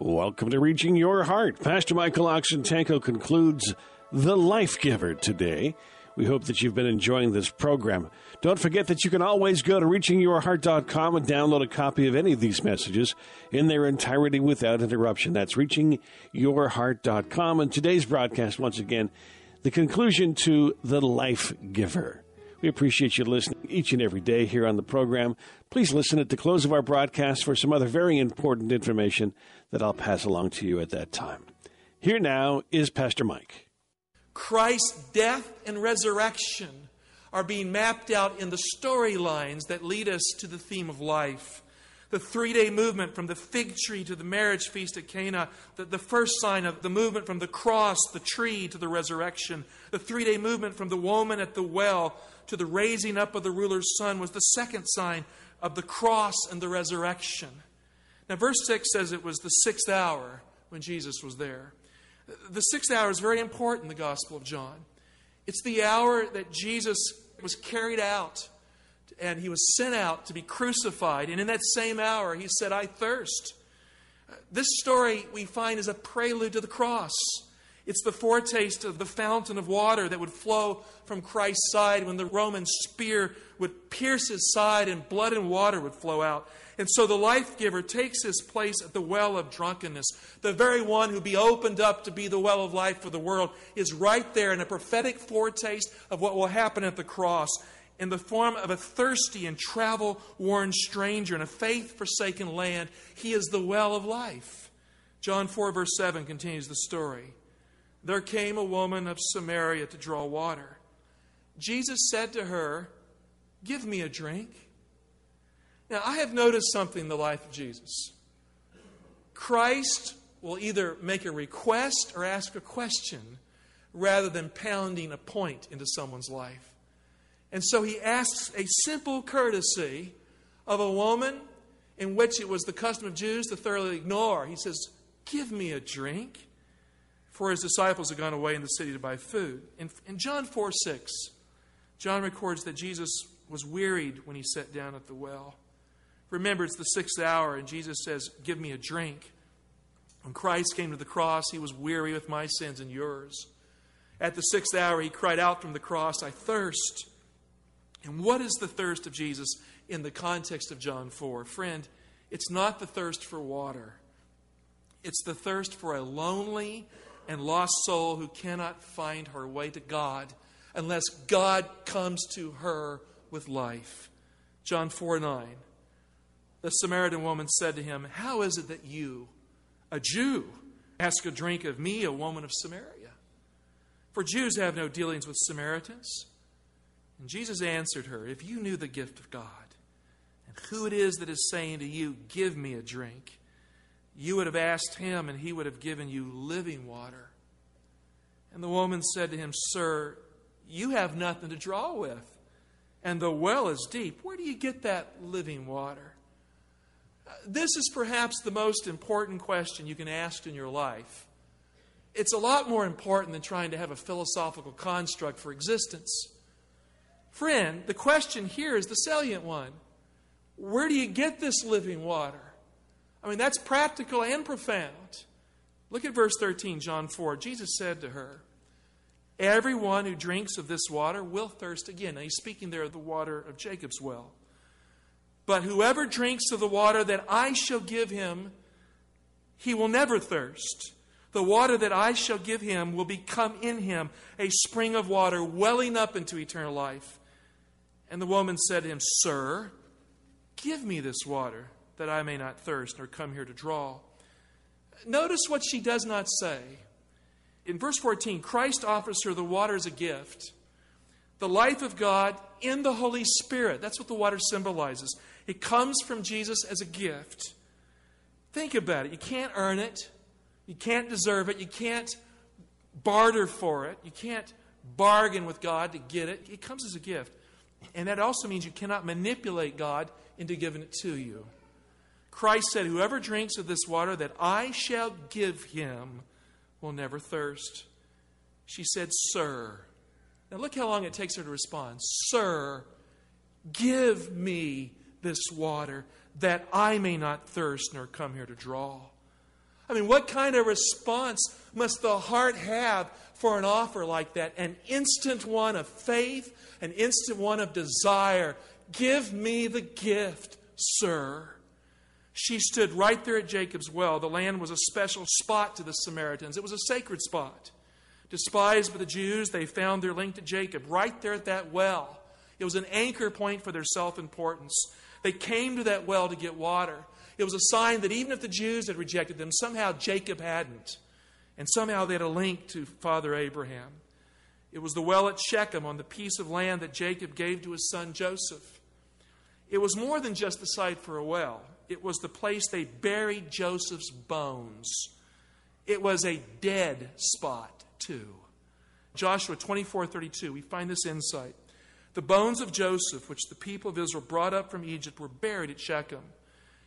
Welcome to Reaching Your Heart. Pastor Michael Oxentenko concludes The Life Giver today. We hope that you've been enjoying this program. Don't forget that you can always go to reachingyourheart.com and download a copy of any of these messages in their entirety without interruption. That's reachingyourheart.com. And today's broadcast, once again, the conclusion to The Life Giver. We appreciate you listening each and every day here on the program. Please listen at the close of our broadcast for some other very important information that I'll pass along to you at that time. Here now is Pastor Mike. Christ's death and resurrection are being mapped out in the storylines that lead us to the theme of life. The three day movement from the fig tree to the marriage feast at Cana, the, the first sign of the movement from the cross, the tree, to the resurrection. The three day movement from the woman at the well to the raising up of the ruler's son was the second sign of the cross and the resurrection. Now, verse 6 says it was the sixth hour when Jesus was there. The sixth hour is very important in the Gospel of John. It's the hour that Jesus was carried out and he was sent out to be crucified. And in that same hour, he said, I thirst. This story we find is a prelude to the cross. It's the foretaste of the fountain of water that would flow from Christ's side when the Roman spear would pierce his side and blood and water would flow out. And so the life giver takes his place at the well of drunkenness. The very one who be opened up to be the well of life for the world is right there in a prophetic foretaste of what will happen at the cross in the form of a thirsty and travel worn stranger in a faith forsaken land. He is the well of life. John 4, verse 7 continues the story. There came a woman of Samaria to draw water. Jesus said to her, Give me a drink. Now, I have noticed something in the life of Jesus. Christ will either make a request or ask a question rather than pounding a point into someone's life. And so he asks a simple courtesy of a woman in which it was the custom of Jews to thoroughly ignore. He says, Give me a drink. For his disciples had gone away in the city to buy food. In, in John 4 6, John records that Jesus was wearied when he sat down at the well. Remember, it's the sixth hour, and Jesus says, Give me a drink. When Christ came to the cross, he was weary with my sins and yours. At the sixth hour, he cried out from the cross, I thirst. And what is the thirst of Jesus in the context of John 4? Friend, it's not the thirst for water, it's the thirst for a lonely and lost soul who cannot find her way to God unless God comes to her with life. John 4 9. The Samaritan woman said to him, How is it that you, a Jew, ask a drink of me, a woman of Samaria? For Jews have no dealings with Samaritans. And Jesus answered her, If you knew the gift of God, and who it is that is saying to you, Give me a drink, you would have asked him, and he would have given you living water. And the woman said to him, Sir, you have nothing to draw with, and the well is deep. Where do you get that living water? This is perhaps the most important question you can ask in your life. It's a lot more important than trying to have a philosophical construct for existence. Friend, the question here is the salient one Where do you get this living water? I mean, that's practical and profound. Look at verse 13, John 4. Jesus said to her, Everyone who drinks of this water will thirst again. Now, he's speaking there of the water of Jacob's well. But whoever drinks of the water that I shall give him, he will never thirst. The water that I shall give him will become in him a spring of water welling up into eternal life. And the woman said to him, Sir, give me this water that I may not thirst nor come here to draw. Notice what she does not say. In verse 14, Christ offers her the water as a gift. The life of God in the Holy Spirit. That's what the water symbolizes. It comes from Jesus as a gift. Think about it. You can't earn it, you can't deserve it, you can't barter for it, you can't bargain with God to get it. It comes as a gift. And that also means you cannot manipulate God into giving it to you. Christ said, Whoever drinks of this water that I shall give him will never thirst. She said, Sir. Now look how long it takes her to respond. Sir, give me this water that I may not thirst nor come here to draw. I mean, what kind of response must the heart have for an offer like that? An instant one of faith, an instant one of desire. Give me the gift, sir. She stood right there at Jacob's well. The land was a special spot to the Samaritans, it was a sacred spot. Despised by the Jews, they found their link to Jacob right there at that well. It was an anchor point for their self importance. They came to that well to get water. It was a sign that even if the Jews had rejected them, somehow Jacob hadn't. And somehow they had a link to Father Abraham. It was the well at Shechem on the piece of land that Jacob gave to his son Joseph. It was more than just the site for a well, it was the place they buried Joseph's bones. It was a dead spot, too. Joshua 24 32, we find this insight. The bones of Joseph, which the people of Israel brought up from Egypt, were buried at Shechem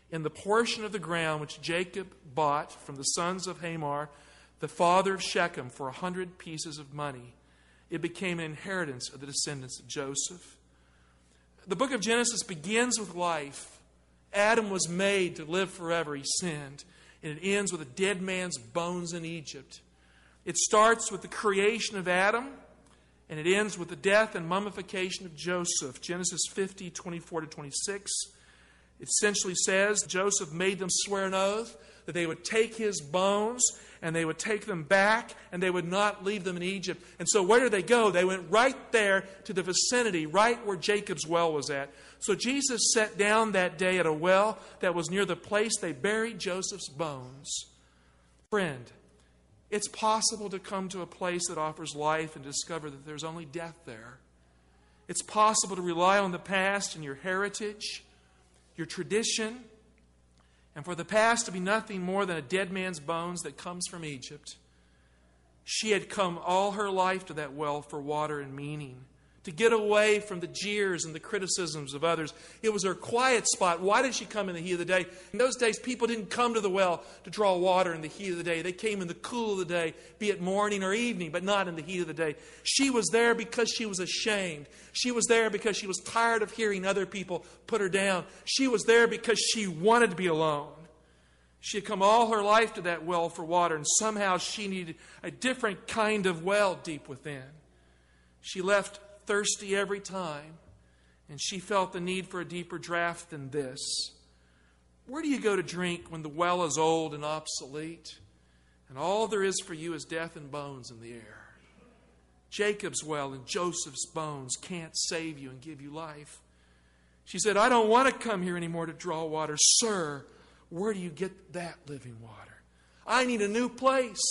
in the portion of the ground which Jacob bought from the sons of Hamor, the father of Shechem, for a hundred pieces of money. It became an inheritance of the descendants of Joseph. The book of Genesis begins with life. Adam was made to live forever. He sinned. And it ends with a dead man's bones in Egypt. It starts with the creation of Adam and it ends with the death and mummification of Joseph. Genesis 50, 24 to 26. It essentially says Joseph made them swear an oath that they would take his bones and they would take them back and they would not leave them in Egypt. And so, where did they go? They went right there to the vicinity, right where Jacob's well was at. So, Jesus sat down that day at a well that was near the place they buried Joseph's bones. Friend, it's possible to come to a place that offers life and discover that there's only death there. It's possible to rely on the past and your heritage, your tradition, and for the past to be nothing more than a dead man's bones that comes from Egypt. She had come all her life to that well for water and meaning to get away from the jeers and the criticisms of others. It was her quiet spot. Why did she come in the heat of the day? In those days, people didn't come to the well to draw water in the heat of the day. They came in the cool of the day, be it morning or evening, but not in the heat of the day. She was there because she was ashamed. She was there because she was tired of hearing other people put her down. She was there because she wanted to be alone. She had come all her life to that well for water, and somehow she needed a different kind of well deep within. She left thirsty every time, and she felt the need for a deeper draft than this. Where do you go to drink when the well is old and obsolete, and all there is for you is death and bones in the air? Jacob's well and Joseph's bones can't save you and give you life. She said, I don't want to come here anymore to draw water. Sir, where do you get that living water? I need a new place.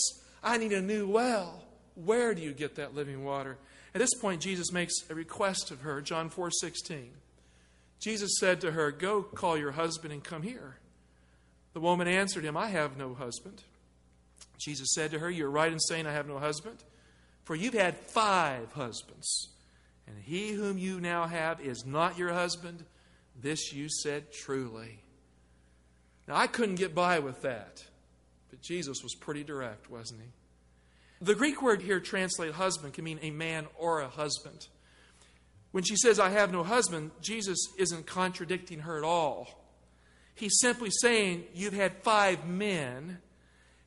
I need a new well. Where do you get that living water? At this point, Jesus makes a request of her, John 4 16. Jesus said to her, Go call your husband and come here. The woman answered him, I have no husband. Jesus said to her, You're right in saying I have no husband, for you've had five husbands, and he whom you now have is not your husband. This you said truly. Now, I couldn't get by with that, but Jesus was pretty direct, wasn't he? The Greek word here translated husband can mean a man or a husband. When she says, I have no husband, Jesus isn't contradicting her at all. He's simply saying, You've had five men,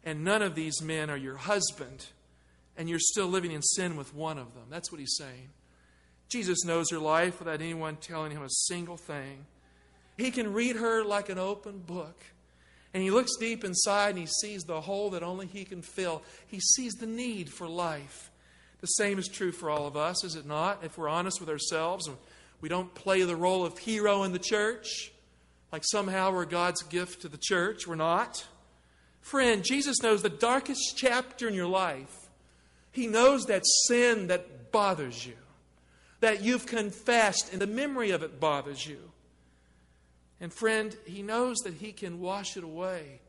and none of these men are your husband, and you're still living in sin with one of them. That's what he's saying. Jesus knows her life without anyone telling him a single thing. He can read her like an open book. And he looks deep inside and he sees the hole that only he can fill. He sees the need for life. The same is true for all of us, is it not? If we're honest with ourselves and we don't play the role of hero in the church, like somehow we're God's gift to the church, we're not. Friend, Jesus knows the darkest chapter in your life. He knows that sin that bothers you, that you've confessed, and the memory of it bothers you. And friend, He knows that He can wash it away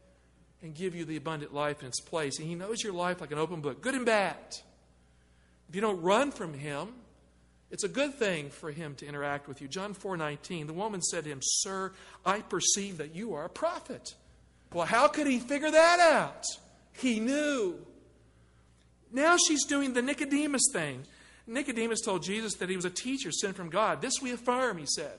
and give you the abundant life in its place. And He knows your life like an open book, good and bad. If you don't run from Him, it's a good thing for Him to interact with you. John 4 19, the woman said to him, Sir, I perceive that you are a prophet. Well, how could he figure that out? He knew. Now she's doing the Nicodemus thing. Nicodemus told Jesus that he was a teacher sent from God. This we affirm, he said.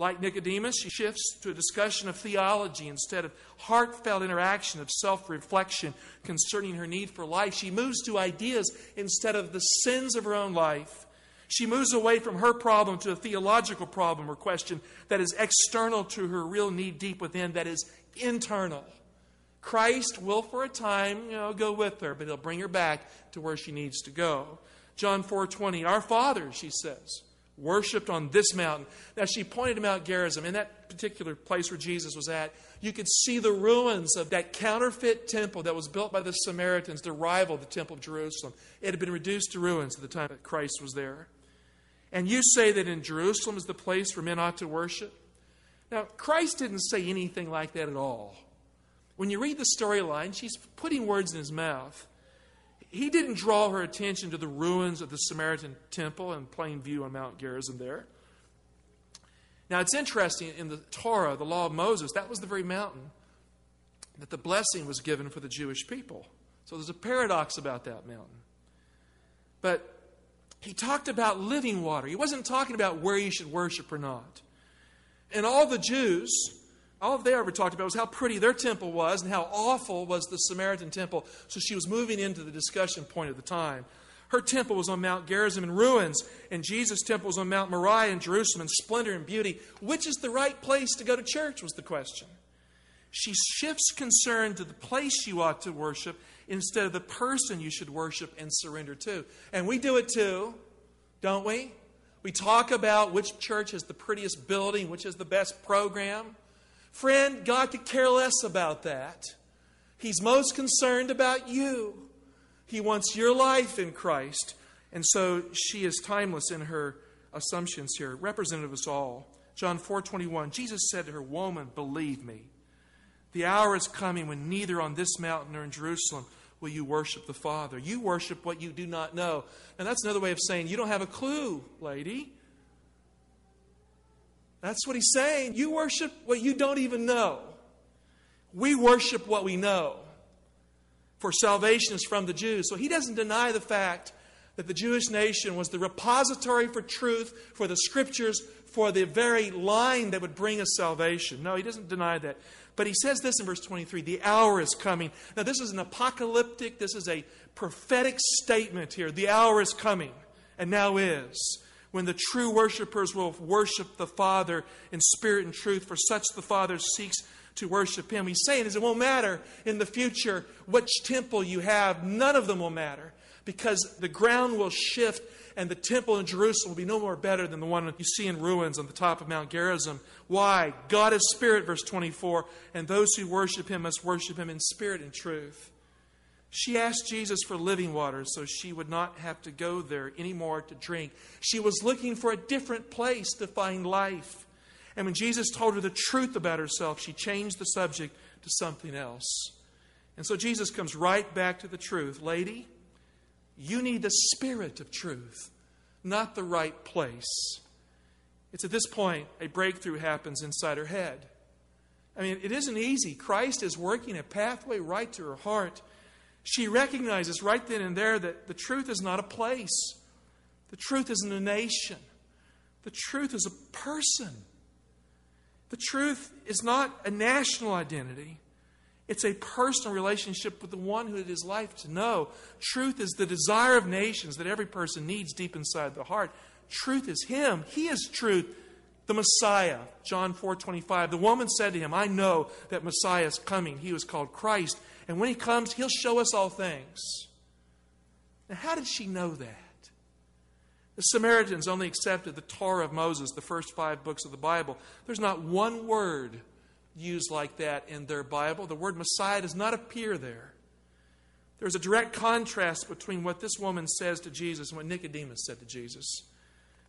Like Nicodemus, she shifts to a discussion of theology instead of heartfelt interaction of self reflection concerning her need for life. She moves to ideas instead of the sins of her own life. She moves away from her problem to a theological problem or question that is external to her real need deep within, that is internal. Christ will, for a time, you know, go with her, but he'll bring her back to where she needs to go. John 4:20, Our Father, she says, worshipped on this mountain. Now she pointed to Mount Gerizim. In that particular place where Jesus was at, you could see the ruins of that counterfeit temple that was built by the Samaritans to rival the temple of Jerusalem. It had been reduced to ruins at the time that Christ was there. And you say that in Jerusalem is the place where men ought to worship? Now, Christ didn't say anything like that at all. When you read the storyline, she's putting words in his mouth. He didn't draw her attention to the ruins of the Samaritan temple in plain view on Mount Gerizim there. Now, it's interesting in the Torah, the law of Moses, that was the very mountain that the blessing was given for the Jewish people. So there's a paradox about that mountain. But he talked about living water. He wasn't talking about where you should worship or not. And all the Jews, all they ever talked about was how pretty their temple was and how awful was the Samaritan temple. So she was moving into the discussion point of the time. Her temple was on Mount Gerizim in ruins, and Jesus' temple was on Mount Moriah in Jerusalem in splendor and beauty. Which is the right place to go to church? was the question. She shifts concern to the place you ought to worship instead of the person you should worship and surrender to. And we do it too, don't we? We talk about which church has the prettiest building, which has the best program. Friend, God could care less about that. He's most concerned about you. He wants your life in Christ. And so she is timeless in her assumptions here, representative of us all. John 4:21 Jesus said to her, "Woman, believe me. The hour is coming when neither on this mountain nor in Jerusalem will you worship the Father. You worship what you do not know. And that's another way of saying you don't have a clue, lady. That's what he's saying. You worship what you don't even know. We worship what we know. For salvation is from the Jews. So he doesn't deny the fact that the Jewish nation was the repository for truth, for the scriptures, for the very line that would bring us salvation. No, he doesn't deny that. But he says this in verse 23 the hour is coming. Now, this is an apocalyptic, this is a prophetic statement here. The hour is coming, and now is, when the true worshipers will worship the Father in spirit and truth, for such the Father seeks to worship him. He's saying is it won't matter in the future which temple you have, none of them will matter because the ground will shift and the temple in Jerusalem will be no more better than the one you see in ruins on the top of Mount Gerizim. Why? God is spirit, verse 24, and those who worship him must worship him in spirit and truth. She asked Jesus for living water so she would not have to go there anymore to drink. She was looking for a different place to find life. And when Jesus told her the truth about herself, she changed the subject to something else. And so Jesus comes right back to the truth. Lady, you need the spirit of truth, not the right place. It's at this point a breakthrough happens inside her head. I mean, it isn't easy. Christ is working a pathway right to her heart. She recognizes right then and there that the truth is not a place, the truth isn't a nation, the truth is a person. The truth is not a national identity. It's a personal relationship with the one who it is life to know. Truth is the desire of nations that every person needs deep inside the heart. Truth is Him. He is truth, the Messiah. John 4 25. The woman said to him, I know that Messiah is coming. He was called Christ. And when He comes, He'll show us all things. Now, how did she know that? The Samaritans only accepted the Torah of Moses, the first five books of the Bible. There's not one word used like that in their Bible. The word Messiah does not appear there. There's a direct contrast between what this woman says to Jesus and what Nicodemus said to Jesus.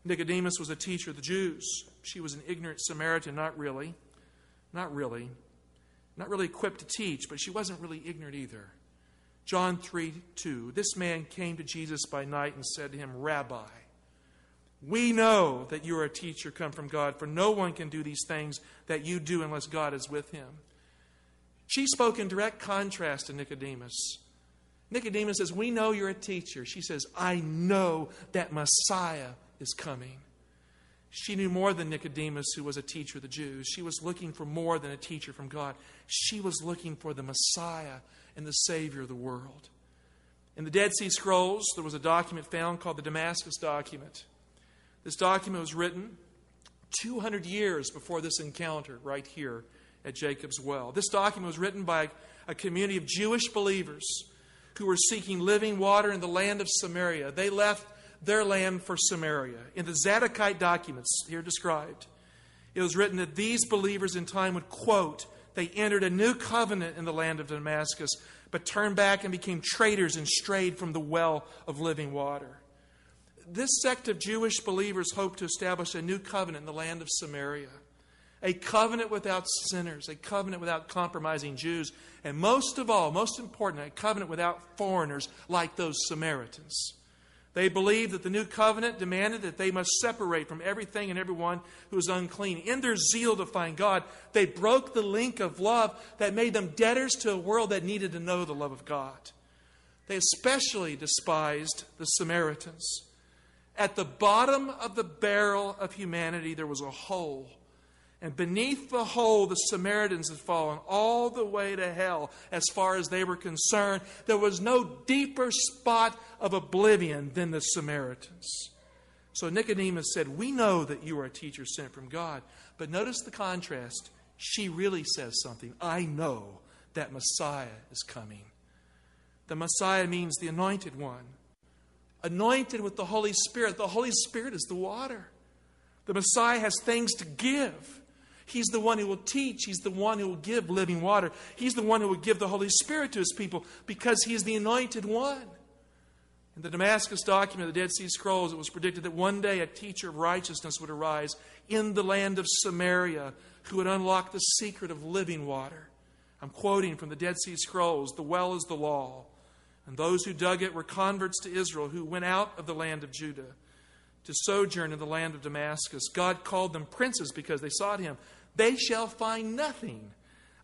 Nicodemus was a teacher of the Jews. She was an ignorant Samaritan, not really. Not really. not really equipped to teach, but she wasn't really ignorant either. John 3 2. This man came to Jesus by night and said to him, Rabbi, we know that you are a teacher come from God, for no one can do these things that you do unless God is with him. She spoke in direct contrast to Nicodemus. Nicodemus says, We know you're a teacher. She says, I know that Messiah is coming. She knew more than Nicodemus, who was a teacher of the Jews. She was looking for more than a teacher from God. She was looking for the Messiah and the Savior of the world. In the Dead Sea Scrolls, there was a document found called the Damascus document. This document was written 200 years before this encounter right here at Jacob's Well. This document was written by a community of Jewish believers who were seeking living water in the land of Samaria. They left their land for Samaria. In the Zadokite documents here described, it was written that these believers in time would quote, they entered a new covenant in the land of Damascus, but turned back and became traitors and strayed from the well of living water. This sect of Jewish believers hoped to establish a new covenant in the land of Samaria. A covenant without sinners, a covenant without compromising Jews, and most of all, most important, a covenant without foreigners like those Samaritans. They believed that the new covenant demanded that they must separate from everything and everyone who was unclean. In their zeal to find God, they broke the link of love that made them debtors to a world that needed to know the love of God. They especially despised the Samaritans. At the bottom of the barrel of humanity, there was a hole and beneath the hole, the Samaritans had fallen all the way to hell as far as they were concerned. There was no deeper spot of oblivion than the Samaritans. So Nicodemus said, We know that you are a teacher sent from God. But notice the contrast. She really says something. I know that Messiah is coming. The Messiah means the anointed one, anointed with the Holy Spirit. The Holy Spirit is the water. The Messiah has things to give. He's the one who will teach. He's the one who will give living water. He's the one who will give the Holy Spirit to his people because he's the anointed one. In the Damascus document, of the Dead Sea Scrolls, it was predicted that one day a teacher of righteousness would arise in the land of Samaria who would unlock the secret of living water. I'm quoting from the Dead Sea Scrolls The well is the law, and those who dug it were converts to Israel who went out of the land of Judah to sojourn in the land of Damascus. God called them princes because they sought him. They shall find nothing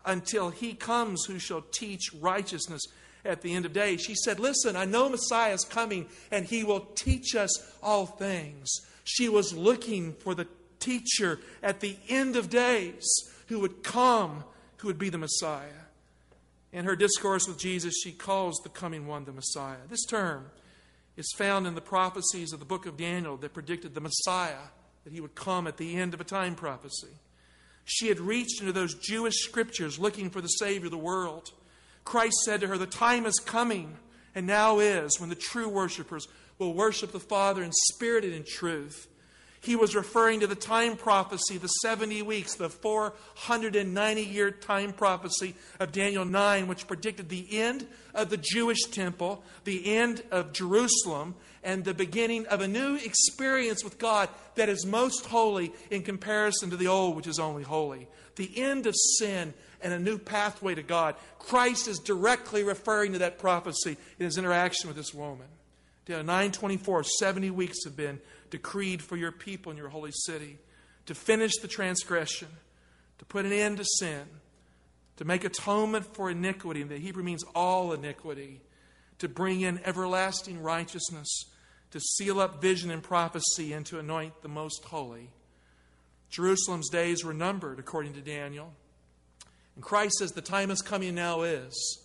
until he comes who shall teach righteousness at the end of days. She said, Listen, I know Messiah is coming and he will teach us all things. She was looking for the teacher at the end of days who would come, who would be the Messiah. In her discourse with Jesus, she calls the coming one the Messiah. This term is found in the prophecies of the book of Daniel that predicted the Messiah, that he would come at the end of a time prophecy. She had reached into those Jewish scriptures looking for the Savior of the world. Christ said to her, The time is coming, and now is, when the true worshipers will worship the Father in spirit and in truth. He was referring to the time prophecy, the 70 weeks, the 490 year time prophecy of Daniel 9, which predicted the end of the Jewish temple, the end of Jerusalem, and the beginning of a new experience with God that is most holy in comparison to the old, which is only holy. The end of sin and a new pathway to God. Christ is directly referring to that prophecy in his interaction with this woman. Daniel 924, 70 weeks have been decreed for your people in your holy city to finish the transgression, to put an end to sin, to make atonement for iniquity. And the Hebrew means all iniquity, to bring in everlasting righteousness, to seal up vision and prophecy, and to anoint the most holy. Jerusalem's days were numbered, according to Daniel. And Christ says, The time is coming now is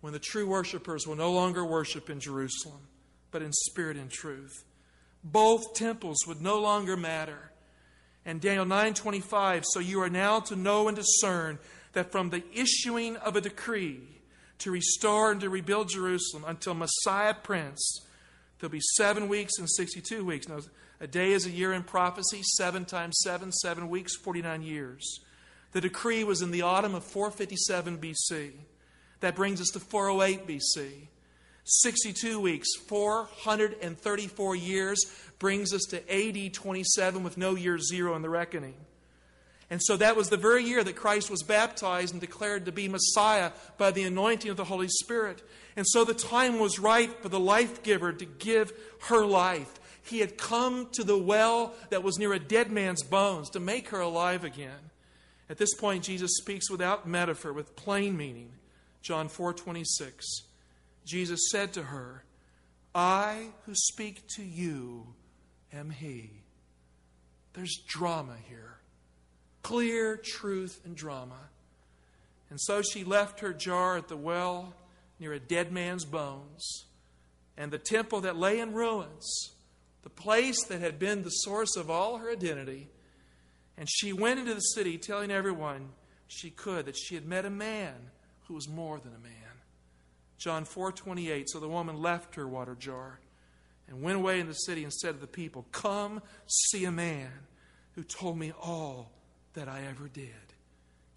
when the true worshipers will no longer worship in Jerusalem, but in spirit and truth both temples would no longer matter. And Daniel 9:25, so you are now to know and discern that from the issuing of a decree to restore and to rebuild Jerusalem until Messiah Prince, there'll be seven weeks and 62 weeks. Now, a day is a year in prophecy, seven times seven, seven weeks, 49 years. The decree was in the autumn of 457 BC. That brings us to 408 BC. 62 weeks, 434 years, brings us to AD 27 with no year zero in the reckoning. And so that was the very year that Christ was baptized and declared to be Messiah by the anointing of the Holy Spirit. And so the time was right for the life giver to give her life. He had come to the well that was near a dead man's bones to make her alive again. At this point, Jesus speaks without metaphor, with plain meaning. John 4 26. Jesus said to her, I who speak to you am He. There's drama here clear truth and drama. And so she left her jar at the well near a dead man's bones, and the temple that lay in ruins, the place that had been the source of all her identity. And she went into the city telling everyone she could that she had met a man who was more than a man. John 4:28 So the woman left her water jar and went away in the city and said to the people, "Come see a man who told me all that I ever did.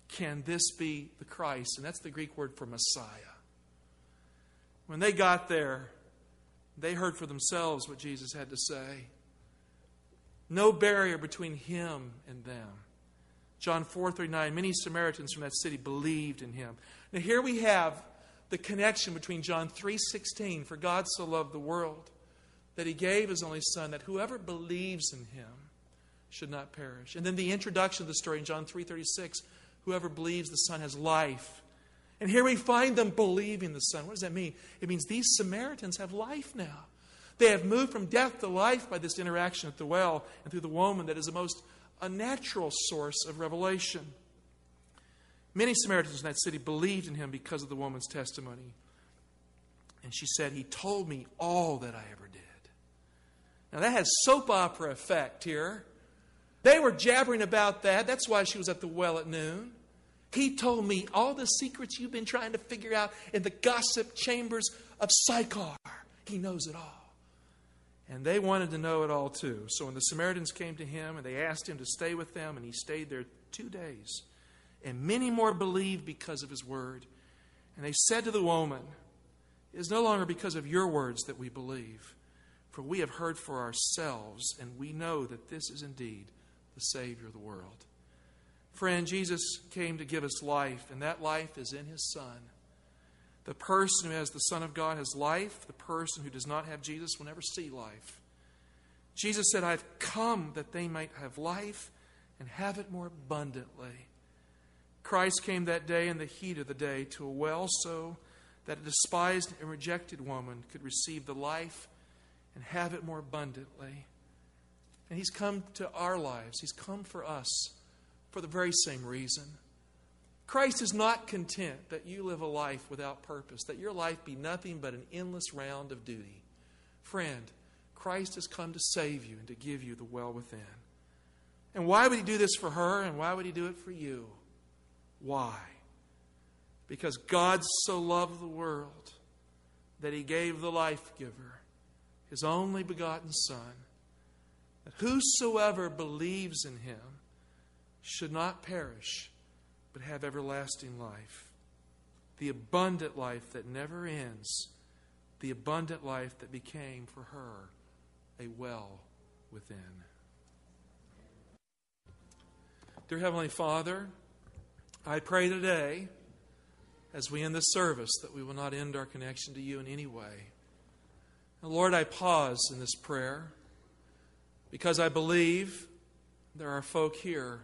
Can this be the Christ?" And that's the Greek word for Messiah. When they got there, they heard for themselves what Jesus had to say. No barrier between him and them. John 4:39 Many Samaritans from that city believed in him. Now here we have the connection between John 3:16 for God so loved the world that he gave his only son that whoever believes in him should not perish. And then the introduction of the story in John 3:36 whoever believes the son has life. And here we find them believing the son. What does that mean? It means these Samaritans have life now. They have moved from death to life by this interaction at the well and through the woman that is the most unnatural source of revelation. Many Samaritans in that city believed in him because of the woman's testimony. And she said, He told me all that I ever did. Now that has soap opera effect here. They were jabbering about that. That's why she was at the well at noon. He told me all the secrets you've been trying to figure out in the gossip chambers of Sychar. He knows it all. And they wanted to know it all too. So when the Samaritans came to him and they asked him to stay with them, and he stayed there two days. And many more believed because of his word. And they said to the woman, It is no longer because of your words that we believe, for we have heard for ourselves, and we know that this is indeed the Savior of the world. Friend, Jesus came to give us life, and that life is in his Son. The person who has the Son of God has life. The person who does not have Jesus will never see life. Jesus said, I've come that they might have life and have it more abundantly. Christ came that day in the heat of the day to a well so that a despised and rejected woman could receive the life and have it more abundantly. And He's come to our lives, He's come for us for the very same reason. Christ is not content that you live a life without purpose, that your life be nothing but an endless round of duty. Friend, Christ has come to save you and to give you the well within. And why would He do this for her, and why would He do it for you? Why? Because God so loved the world that he gave the life giver, his only begotten Son, that whosoever believes in him should not perish, but have everlasting life. The abundant life that never ends, the abundant life that became for her a well within. Dear Heavenly Father, I pray today, as we end this service, that we will not end our connection to you in any way. And Lord, I pause in this prayer because I believe there are folk here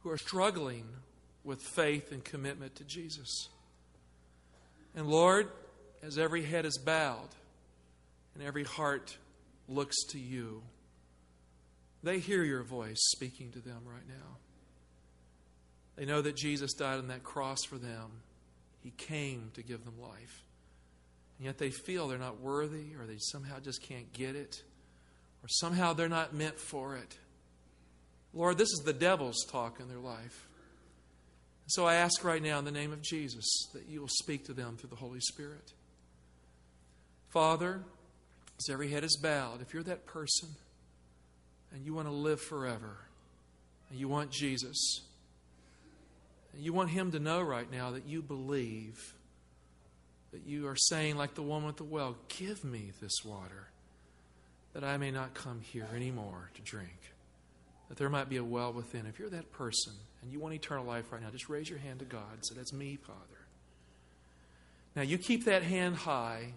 who are struggling with faith and commitment to Jesus. And Lord, as every head is bowed and every heart looks to you, they hear your voice speaking to them right now. They know that Jesus died on that cross for them. He came to give them life. And yet they feel they're not worthy or they somehow just can't get it or somehow they're not meant for it. Lord, this is the devil's talk in their life. So I ask right now in the name of Jesus that you will speak to them through the Holy Spirit. Father, as every head is bowed, if you're that person and you want to live forever and you want Jesus, you want him to know right now that you believe, that you are saying, like the woman at the well, Give me this water, that I may not come here anymore to drink. that there might be a well within. If you're that person and you want eternal life right now, just raise your hand to God and say, That's me, Father. Now, you keep that hand high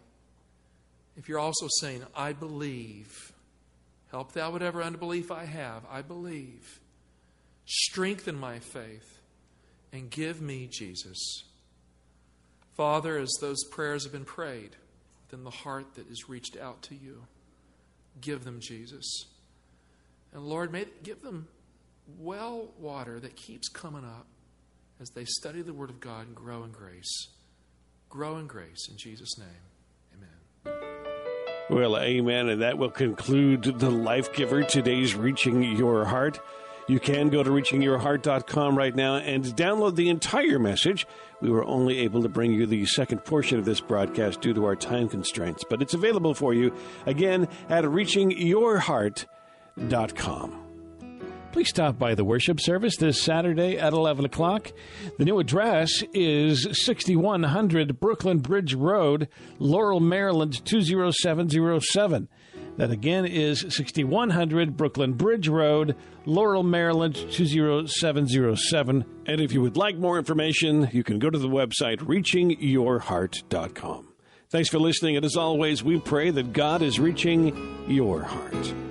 if you're also saying, I believe. Help thou whatever unbelief I have. I believe. Strengthen my faith and give me Jesus. Father, as those prayers have been prayed within the heart that is reached out to you, give them Jesus. And Lord, may give them well water that keeps coming up as they study the Word of God and grow in grace. Grow in grace in Jesus' name. Amen. Well, amen. And that will conclude the Life Giver, today's Reaching Your Heart. You can go to reachingyourheart.com right now and download the entire message. We were only able to bring you the second portion of this broadcast due to our time constraints, but it's available for you again at reachingyourheart.com. Please stop by the worship service this Saturday at 11 o'clock. The new address is 6100 Brooklyn Bridge Road, Laurel, Maryland 20707. That again is 6100 Brooklyn Bridge Road, Laurel, Maryland 20707. And if you would like more information, you can go to the website reachingyourheart.com. Thanks for listening, and as always, we pray that God is reaching your heart.